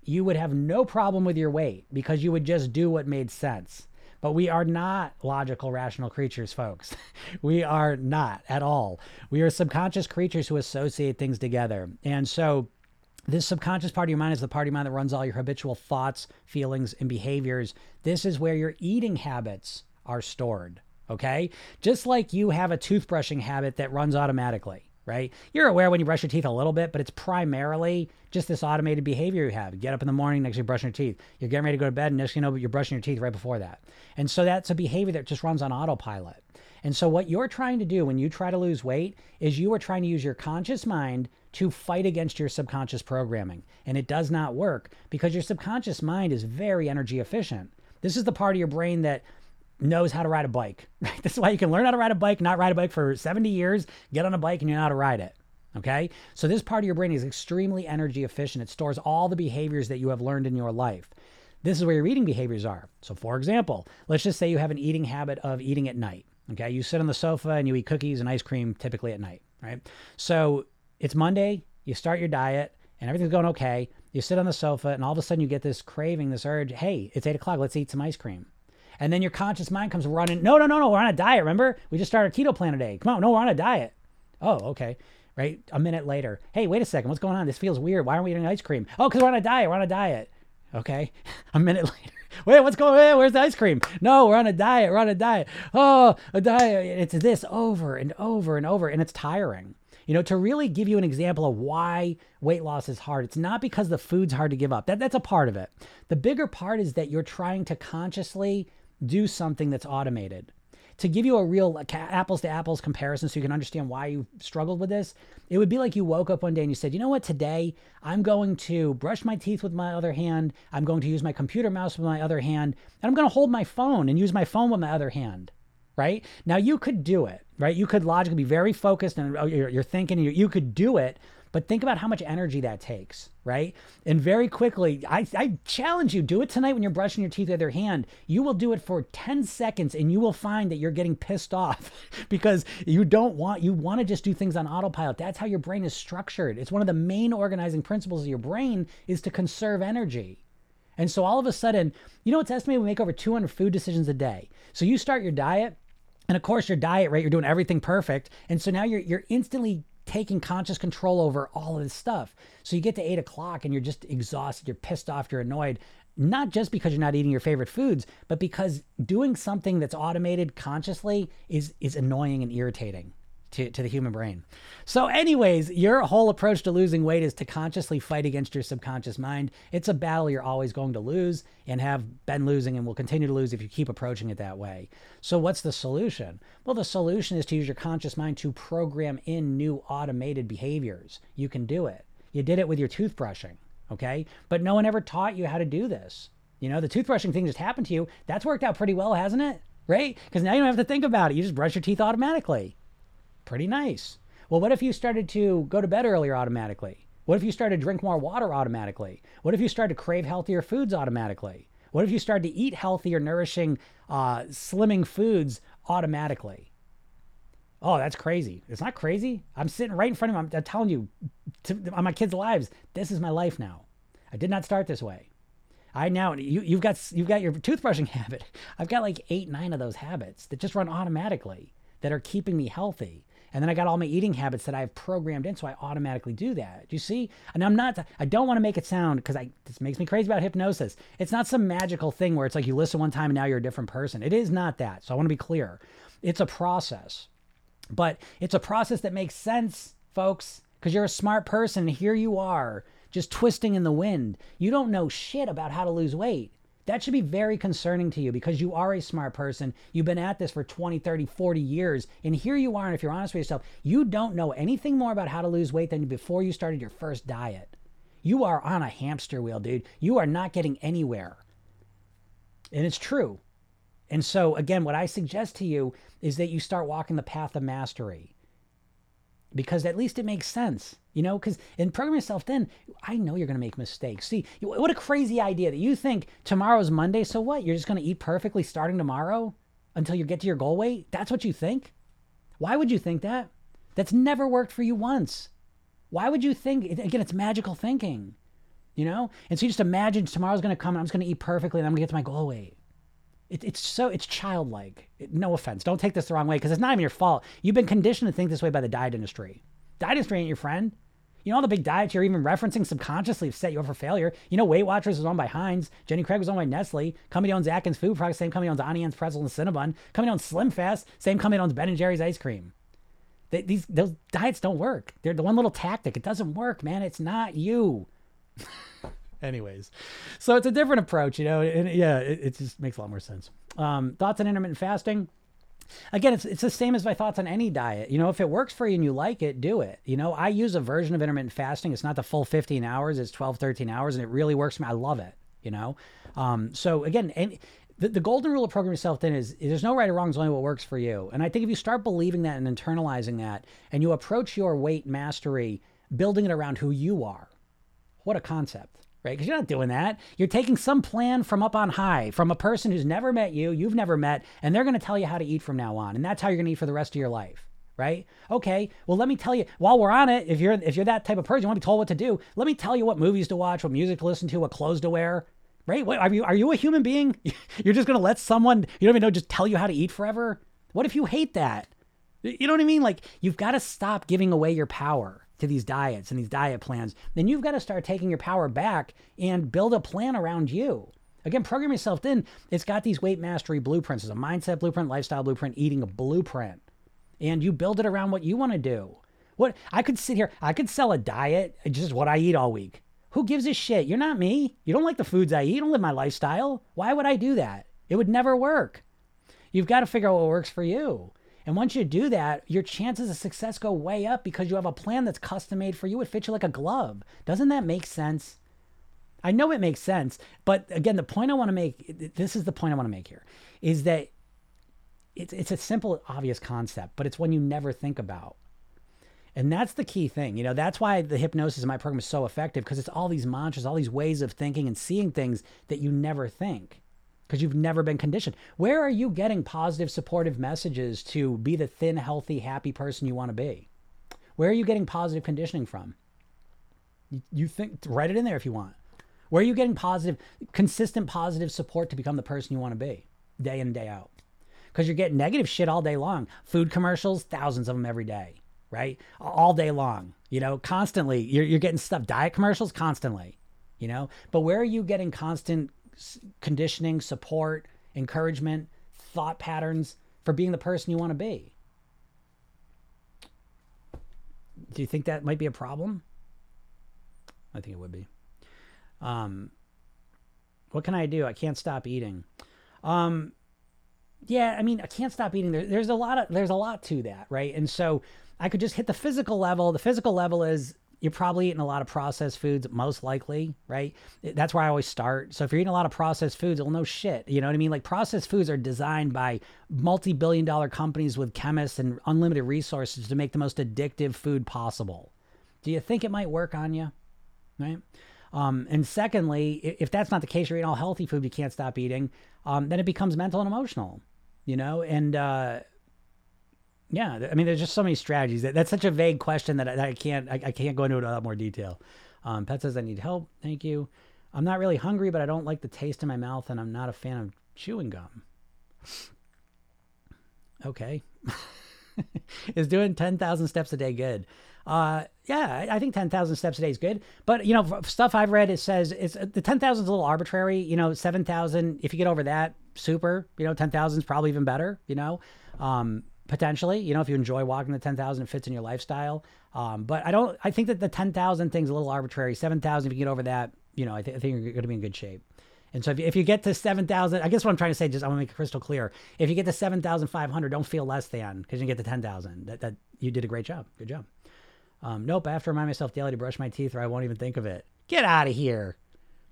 S1: you would have no problem with your weight because you would just do what made sense. But we are not logical, rational creatures, folks. we are not at all. We are subconscious creatures who associate things together. And so, this subconscious part of your mind is the part of your mind that runs all your habitual thoughts, feelings, and behaviors. This is where your eating habits are stored. Okay. Just like you have a toothbrushing habit that runs automatically, right? You're aware when you brush your teeth a little bit, but it's primarily just this automated behavior you have. You get up in the morning, next you're brushing your teeth. You're getting ready to go to bed, and next you know, you're brushing your teeth right before that. And so that's a behavior that just runs on autopilot. And so what you're trying to do when you try to lose weight is you are trying to use your conscious mind to fight against your subconscious programming. And it does not work because your subconscious mind is very energy efficient. This is the part of your brain that knows how to ride a bike. Right? This is why you can learn how to ride a bike, not ride a bike for 70 years, get on a bike and you know how to ride it. Okay? So this part of your brain is extremely energy efficient. It stores all the behaviors that you have learned in your life. This is where your eating behaviors are. So for example, let's just say you have an eating habit of eating at night. Okay? You sit on the sofa and you eat cookies and ice cream typically at night, right? So it's Monday, you start your diet and everything's going okay. You sit on the sofa and all of a sudden you get this craving, this urge, hey, it's eight o'clock, let's eat some ice cream. And then your conscious mind comes running. No, no, no, no. We're on a diet. Remember, we just started a keto plan today. Come on, no, we're on a diet. Oh, okay. Right. A minute later. Hey, wait a second. What's going on? This feels weird. Why aren't we eating ice cream? Oh, because we're on a diet. We're on a diet. Okay. a minute later. Wait, what's going on? Where's the ice cream? No, we're on a diet. We're on a diet. Oh, a diet. It's this over and over and over, and it's tiring. You know, to really give you an example of why weight loss is hard, it's not because the food's hard to give up. That, that's a part of it. The bigger part is that you're trying to consciously do something that's automated. to give you a real apples to apples comparison so you can understand why you struggled with this, it would be like you woke up one day and you said, you know what, today I'm going to brush my teeth with my other hand, I'm going to use my computer mouse with my other hand, and I'm going to hold my phone and use my phone with my other hand. Right now, you could do it, right? You could logically be very focused and oh, you're, you're thinking, you, you could do it, but think about how much energy that takes, right? And very quickly, I, I challenge you do it tonight when you're brushing your teeth with your hand. You will do it for 10 seconds and you will find that you're getting pissed off because you don't want, you want to just do things on autopilot. That's how your brain is structured. It's one of the main organizing principles of your brain is to conserve energy. And so all of a sudden, you know, it's estimated we make over 200 food decisions a day. So you start your diet, and of course, your diet, right? You're doing everything perfect. And so now you're, you're instantly taking conscious control over all of this stuff. So you get to eight o'clock and you're just exhausted, you're pissed off, you're annoyed, not just because you're not eating your favorite foods, but because doing something that's automated consciously is is annoying and irritating to, to the human brain. So, anyways, your whole approach to losing weight is to consciously fight against your subconscious mind. It's a battle you're always going to lose and have been losing and will continue to lose if you keep approaching it that way. So, what's the solution? Well, the solution is to use your conscious mind to program in new automated behaviors. You can do it. You did it with your toothbrushing, okay? But no one ever taught you how to do this. You know, the toothbrushing thing just happened to you. That's worked out pretty well, hasn't it? Right? Because now you don't have to think about it. You just brush your teeth automatically. Pretty nice. Well, what if you started to go to bed earlier automatically? What if you started to drink more water automatically? What if you started to crave healthier foods automatically? What if you started to eat healthier, nourishing, uh, slimming foods automatically? Oh, that's crazy. It's not crazy. I'm sitting right in front of them. I'm, I'm telling you, to, on my kids' lives, this is my life now. I did not start this way. I now you you've got you've got your toothbrushing habit. I've got like eight nine of those habits that just run automatically that are keeping me healthy. And then I got all my eating habits that I've programmed in, so I automatically do that. Do you see? And I'm not, I don't want to make it sound, because I this makes me crazy about hypnosis. It's not some magical thing where it's like you listen one time and now you're a different person. It is not that. So I want to be clear. It's a process. But it's a process that makes sense, folks, because you're a smart person. Here you are, just twisting in the wind. You don't know shit about how to lose weight. That should be very concerning to you because you are a smart person. You've been at this for 20, 30, 40 years. And here you are. And if you're honest with yourself, you don't know anything more about how to lose weight than before you started your first diet. You are on a hamster wheel, dude. You are not getting anywhere. And it's true. And so, again, what I suggest to you is that you start walking the path of mastery because at least it makes sense, you know. Because in Program Yourself Thin, I know you're going to make mistakes. See, what a crazy idea that you think tomorrow's Monday. So what? You're just going to eat perfectly starting tomorrow until you get to your goal weight. That's what you think. Why would you think that? That's never worked for you once. Why would you think? Again, it's magical thinking, you know. And so you just imagine tomorrow's going to come and I'm just going to eat perfectly and I'm going to get to my goal weight. It, it's so it's childlike. It, no offense. Don't take this the wrong way because it's not even your fault. You've been conditioned to think this way by the diet industry. Diet industry ain't your friend. You know all the big diets you're even referencing subconsciously have set you up for failure. You know Weight Watchers was owned by Heinz. Jenny Craig was owned by Nestle. Company owns Atkins Food Products. Same company owns Anne's Pretzel and Cinnabon. Company owns Slim Fast. Same company owns Ben and Jerry's ice cream. They, these those diets don't work. They're the one little tactic. It doesn't work, man. It's not you. Anyways, so it's a different approach, you know. And yeah, it, it just makes a lot more sense. Um, thoughts on intermittent fasting? Again, it's, it's the same as my thoughts on any diet. You know, if it works for you and you like it, do it. You know, I use a version of intermittent fasting. It's not the full 15 hours, it's 12, 13 hours, and it really works for me. I love it, you know? Um, so again, any, the, the golden rule of Program Yourself Thin is there's no right or wrong, it's only what works for you. And I think if you start believing that and internalizing that, and you approach your weight mastery, building it around who you are, what a concept right? Because you're not doing that. You're taking some plan from up on high, from a person who's never met you, you've never met, and they're going to tell you how to eat from now on. And that's how you're going to eat for the rest of your life. Right? Okay. Well, let me tell you. While we're on it, if you're if you're that type of person, you want to be told what to do. Let me tell you what movies to watch, what music to listen to, what clothes to wear. Right? What, are you are you a human being? You're just gonna let someone you don't even know just tell you how to eat forever? What if you hate that? You know what I mean? Like you've got to stop giving away your power to these diets and these diet plans, then you've got to start taking your power back and build a plan around you. Again, Program Yourself Thin. It's got these weight mastery blueprints. It's a mindset blueprint, lifestyle blueprint, eating a blueprint. And you build it around what you want to do. What I could sit here, I could sell a diet, just what I eat all week. Who gives a shit? You're not me. You don't like the foods I eat. You don't live my lifestyle. Why would I do that? It would never work. You've got to figure out what works for you. And once you do that, your chances of success go way up because you have a plan that's custom made for you. It fits you like a glove. Doesn't that make sense? I know it makes sense, but again, the point I want to make this is the point I want to make here is that it's, it's a simple, obvious concept, but it's one you never think about. And that's the key thing. You know, that's why the hypnosis in my program is so effective because it's all these mantras, all these ways of thinking and seeing things that you never think because you've never been conditioned. Where are you getting positive, supportive messages to be the thin, healthy, happy person you want to be? Where are you getting positive conditioning from? You, think, write it in there if you want. Where are you getting positive, consistent positive support to become the person you want to be day in, day out? Because you're getting negative shit all day long. Food commercials, thousands of them every day, right? All day long, you know, constantly. You're, you're getting stuff, diet commercials constantly, you know? But where are you getting constant conditioning, support, encouragement, thought patterns for being the person you want to be? Do you think that might be a problem? I think it would be. Um, what can I do? I can't stop eating. Um, yeah, I mean, I can't stop eating. There, there's a lot of there's a lot to that, right? And so I could just hit the physical level. The physical level is you're probably eating a lot of processed foods, most likely, right? That's where I always start. So if you're eating a lot of processed foods, well, no shit. You know what I mean? Like processed foods are designed by multi billion dollar companies with chemists and unlimited resources to make the most addictive food possible. Do you think it might work on you? Right? Um, and secondly, if that's not the case, you're eating all healthy food you can't stop eating, um, then it becomes mental and emotional, you know? And uh, yeah, I mean, there's just so many strategies. That, that's such a vague question that I, that I can't I, I, can't go into it in a lot more detail. Um, Pet says I need help. Thank you. I'm not really hungry, but I don't like the taste in my mouth, and I'm not a fan of chewing gum. Okay. Is doing 10,000 steps a day good? Uh, yeah, I think 10,000 steps a day is good. But, you know, stuff I've read, it says it's the 10,000 is a little arbitrary. You know, 7,000, if you get over that, super. You know, 10,000 is probably even better, you know, um, potentially. You know, if you enjoy walking the 10,000, it fits in your lifestyle. Um, but I don't, I think that the 10,000 thing's a little arbitrary. 7,000, if you get over that, you know, I, th- I think you're going to be in good shape. And so if you, if you get to 7,000, I guess what I'm trying to say, just I want to make it crystal clear. If you get to 7,500, don't feel less than because you get to 10,000. That, that you did a great job. Good job. Um, nope, I have to remind myself daily to brush my teeth or I won't even think of it. Get out of here.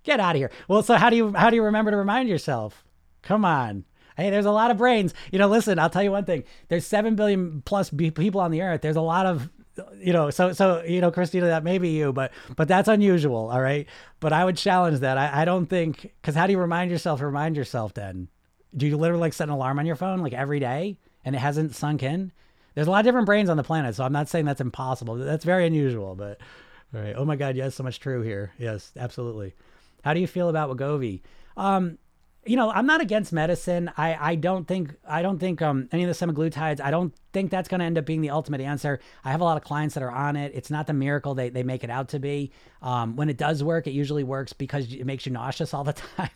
S1: Get out of here. Well, so how do you how do you remember to remind yourself? Come on. Hey, there's a lot of brains. You know, listen, I'll tell you one thing. There's 7 billion plus people on the earth. There's a lot of you know, so so you know, Christina, that may be you, but but that's unusual, all right. But I would challenge that. I, I don't think because how do you remind yourself? Remind yourself then. Do you literally like set an alarm on your phone like every day and it hasn't sunk in? There's a lot of different brains on the planet, so I'm not saying that's impossible. That's very unusual, but all right. Oh my God, yes, so much true here. Yes, absolutely. How do you feel about Wegovy? Um, you know, I'm not against medicine. I, I don't think I don't think um, any of the semaglutides. I don't think that's going to end up being the ultimate answer. I have a lot of clients that are on it. It's not the miracle they, they make it out to be. Um, when it does work, it usually works because it makes you nauseous all the time.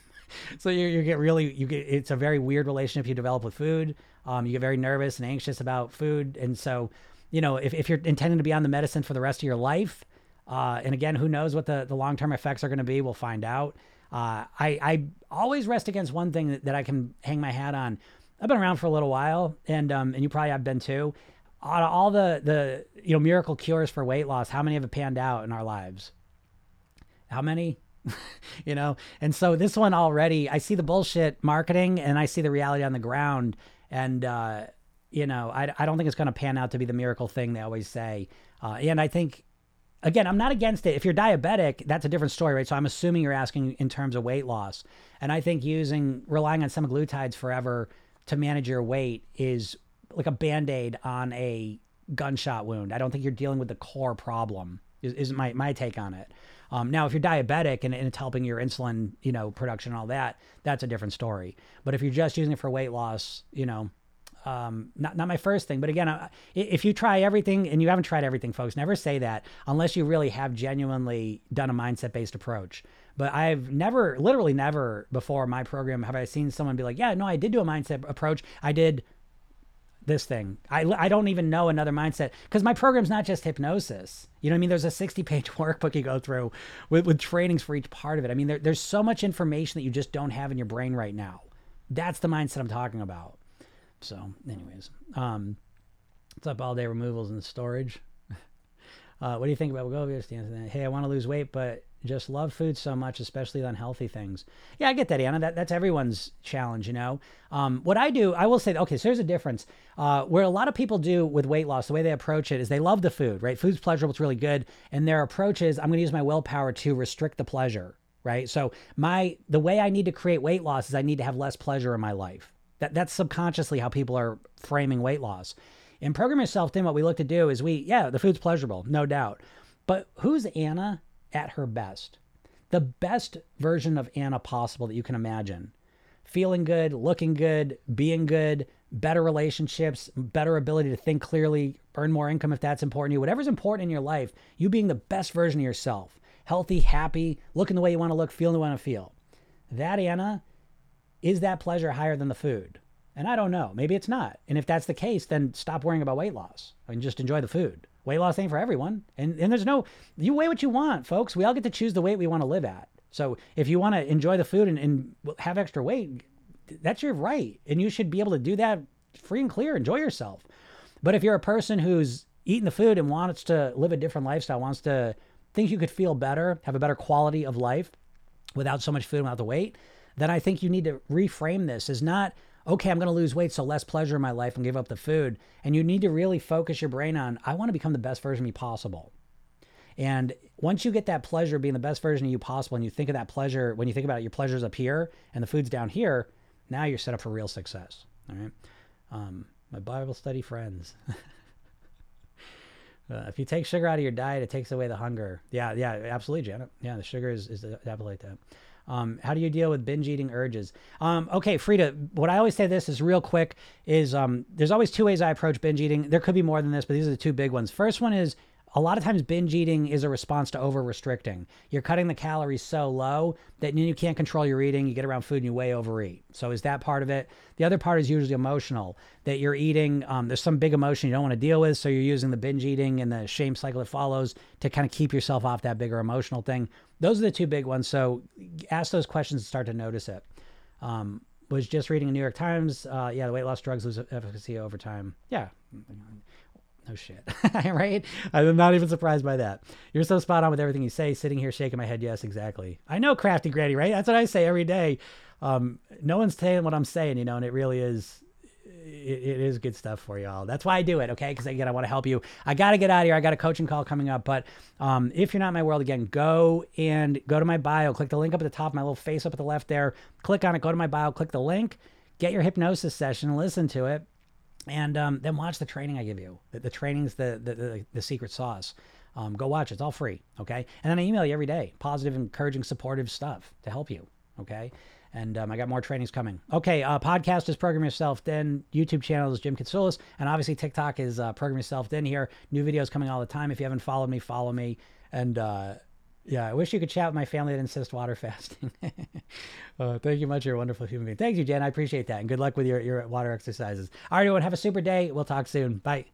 S1: so you, you get really you get it's a very weird relationship you develop with food. Um, you get very nervous and anxious about food, and so you know if, if you're intending to be on the medicine for the rest of your life, uh, and again, who knows what the the long term effects are going to be? We'll find out. Uh, I I always rest against one thing that, that I can hang my hat on. I've been around for a little while, and um, and you probably have been too. Out of all the the you know miracle cures for weight loss, how many have it panned out in our lives? How many? you know and so this one already i see the bullshit marketing and i see the reality on the ground and uh, you know I, I don't think it's going to pan out to be the miracle thing they always say uh, and i think again i'm not against it. If you're diabetic that's a different story right? So i'm assuming you're asking in terms of weight loss. And i think using relying on semaglutides forever to manage your weight is like a band-aid on a gunshot wound. I don't think you're dealing with the core problem is, is my, my take on it. Um, now, if you're diabetic and, and, it's helping your insulin, you know, production and all that, that's a different story. But if you're just using it for weight loss, you know, um, not not my first thing. But again, if you try everything and you haven't tried everything, folks, never say that unless you really have genuinely done a mindset based approach. But I've never, literally never before my program have I seen someone be like, yeah, no, I did do a mindset approach. I did this thing. I, I don't even know another mindset because my program's not just hypnosis. You know what I mean? There's a 60 page workbook you go through with, with trainings for each part of it. I mean, there, there's so much information that you just don't have in your brain right now. That's the mindset I'm talking about. So, anyways, um, what's up? All day removals and storage. uh, what do you think about Wegovy? Hey, I want to lose weight, but just love food so much, especially unhealthy things. Yeah, I get that, Anna. That, that's everyone's challenge, you know. Um, what I do, I will say, okay, so there's a difference. Uh, where a lot of people do with weight loss, the way they approach it is they love the food, right? Food's pleasurable, it's really good, and their approach is I'm going to use my willpower to restrict the pleasure, right? So my the way I need to create weight loss is I need to have less pleasure in my life. That that's subconsciously how people are framing weight loss. In Program Yourself Thin what we look to do is we, yeah, the food's pleasurable, no doubt. But who's Anna at her best. The best version of Anna possible that you can imagine. Feeling good, looking good, being good, better relationships, better ability to think clearly, earn more income if that's important to you. Whatever's important in your life, you being the best version of yourself. Healthy, happy, looking the way you want to look, feeling the way you want to feel. That, Anna, is that pleasure higher than the food? And I don't know. Maybe it's not. And if that's the case, then stop worrying about weight loss and just enjoy the food. Weight loss ain't for everyone. And, and there's no, you weigh what you want, folks. We all get to choose the weight we want to live at. So if you want to enjoy the food and, and have extra weight, that's your right. And you should be able to do that free and clear, enjoy yourself. But if you're a person who's eating the food and wants to live a different lifestyle, wants to think you could feel better, have a better quality of life without so much food, without the weight, then I think you need to reframe this as not, okay, I'm going to lose weight, so less pleasure in my life and give up the food. And you need to really focus your brain on, I want to become the best version of me possible. And once you get that pleasure being the best version of you possible, and you think of that pleasure, when you think about it, your pleasure's up here and the food's down here, now you're set up for real success. All right. Um, my Bible study friends. uh, if you take sugar out of your diet, it takes away the hunger. Yeah, yeah, absolutely, Janet. Yeah, the sugar is, is definitely like that. Um, how do you deal with binge eating urges? Um, okay, Frida, what I always say this is real quick is um, there's always two ways I approach binge eating. There could be more than this, but these are the two big ones. First one is a lot of times binge eating is a response to over restricting. You're cutting the calories so low that you can't control your eating. You get around food and you way overeat. So is that part of it? The other part is usually emotional that you're eating. Um, there's some big emotion you don't want to deal with. So you're using the binge eating and the shame cycle that follows to kind of keep yourself off that bigger emotional thing. Those are the two big ones. So ask those questions and start to notice it. Um, was just reading a New York Times. Uh, yeah, the weight loss drugs lose efficacy over time. Yeah. No shit. right? I'm not even surprised by that. You're so spot on with everything you say. Sitting here shaking my head. Yes, exactly. I know crafty granny, right? That's what I say every day. Um, no one's saying what I'm saying, you know, and it really is it, it is good stuff for y'all. That's why I do it, okay? Because again, I want to help you. I got to get out of here. I got a coaching call coming up. But um, if you're not in my world again, go and go to my bio. Click the link up at the top, my little face up at the left there. Click on it. Go to my bio. Click the link. Get your hypnosis session. Listen to it and um, then watch the training I give you. The, the training's the, the, the, the secret sauce. Um, go watch. It's all free. Okay. And then I email you every day, positive, encouraging, supportive stuff to help you. Okay. And um, I got more trainings coming. Okay. Uh, podcast is Program Yourself Thin. YouTube channel is Jim Katsoulis. And obviously TikTok is uh, Program Yourself Thin. here, new videos coming all the time. If you haven't followed me, follow me. And, uh, yeah, I wish you could chat with my family that insists water fasting. uh, thank you much. You're a wonderful human being. Thank you, Jen. I appreciate that. And good luck with your, your water exercises. All right, everyone, have a super day. We'll talk soon. Bye.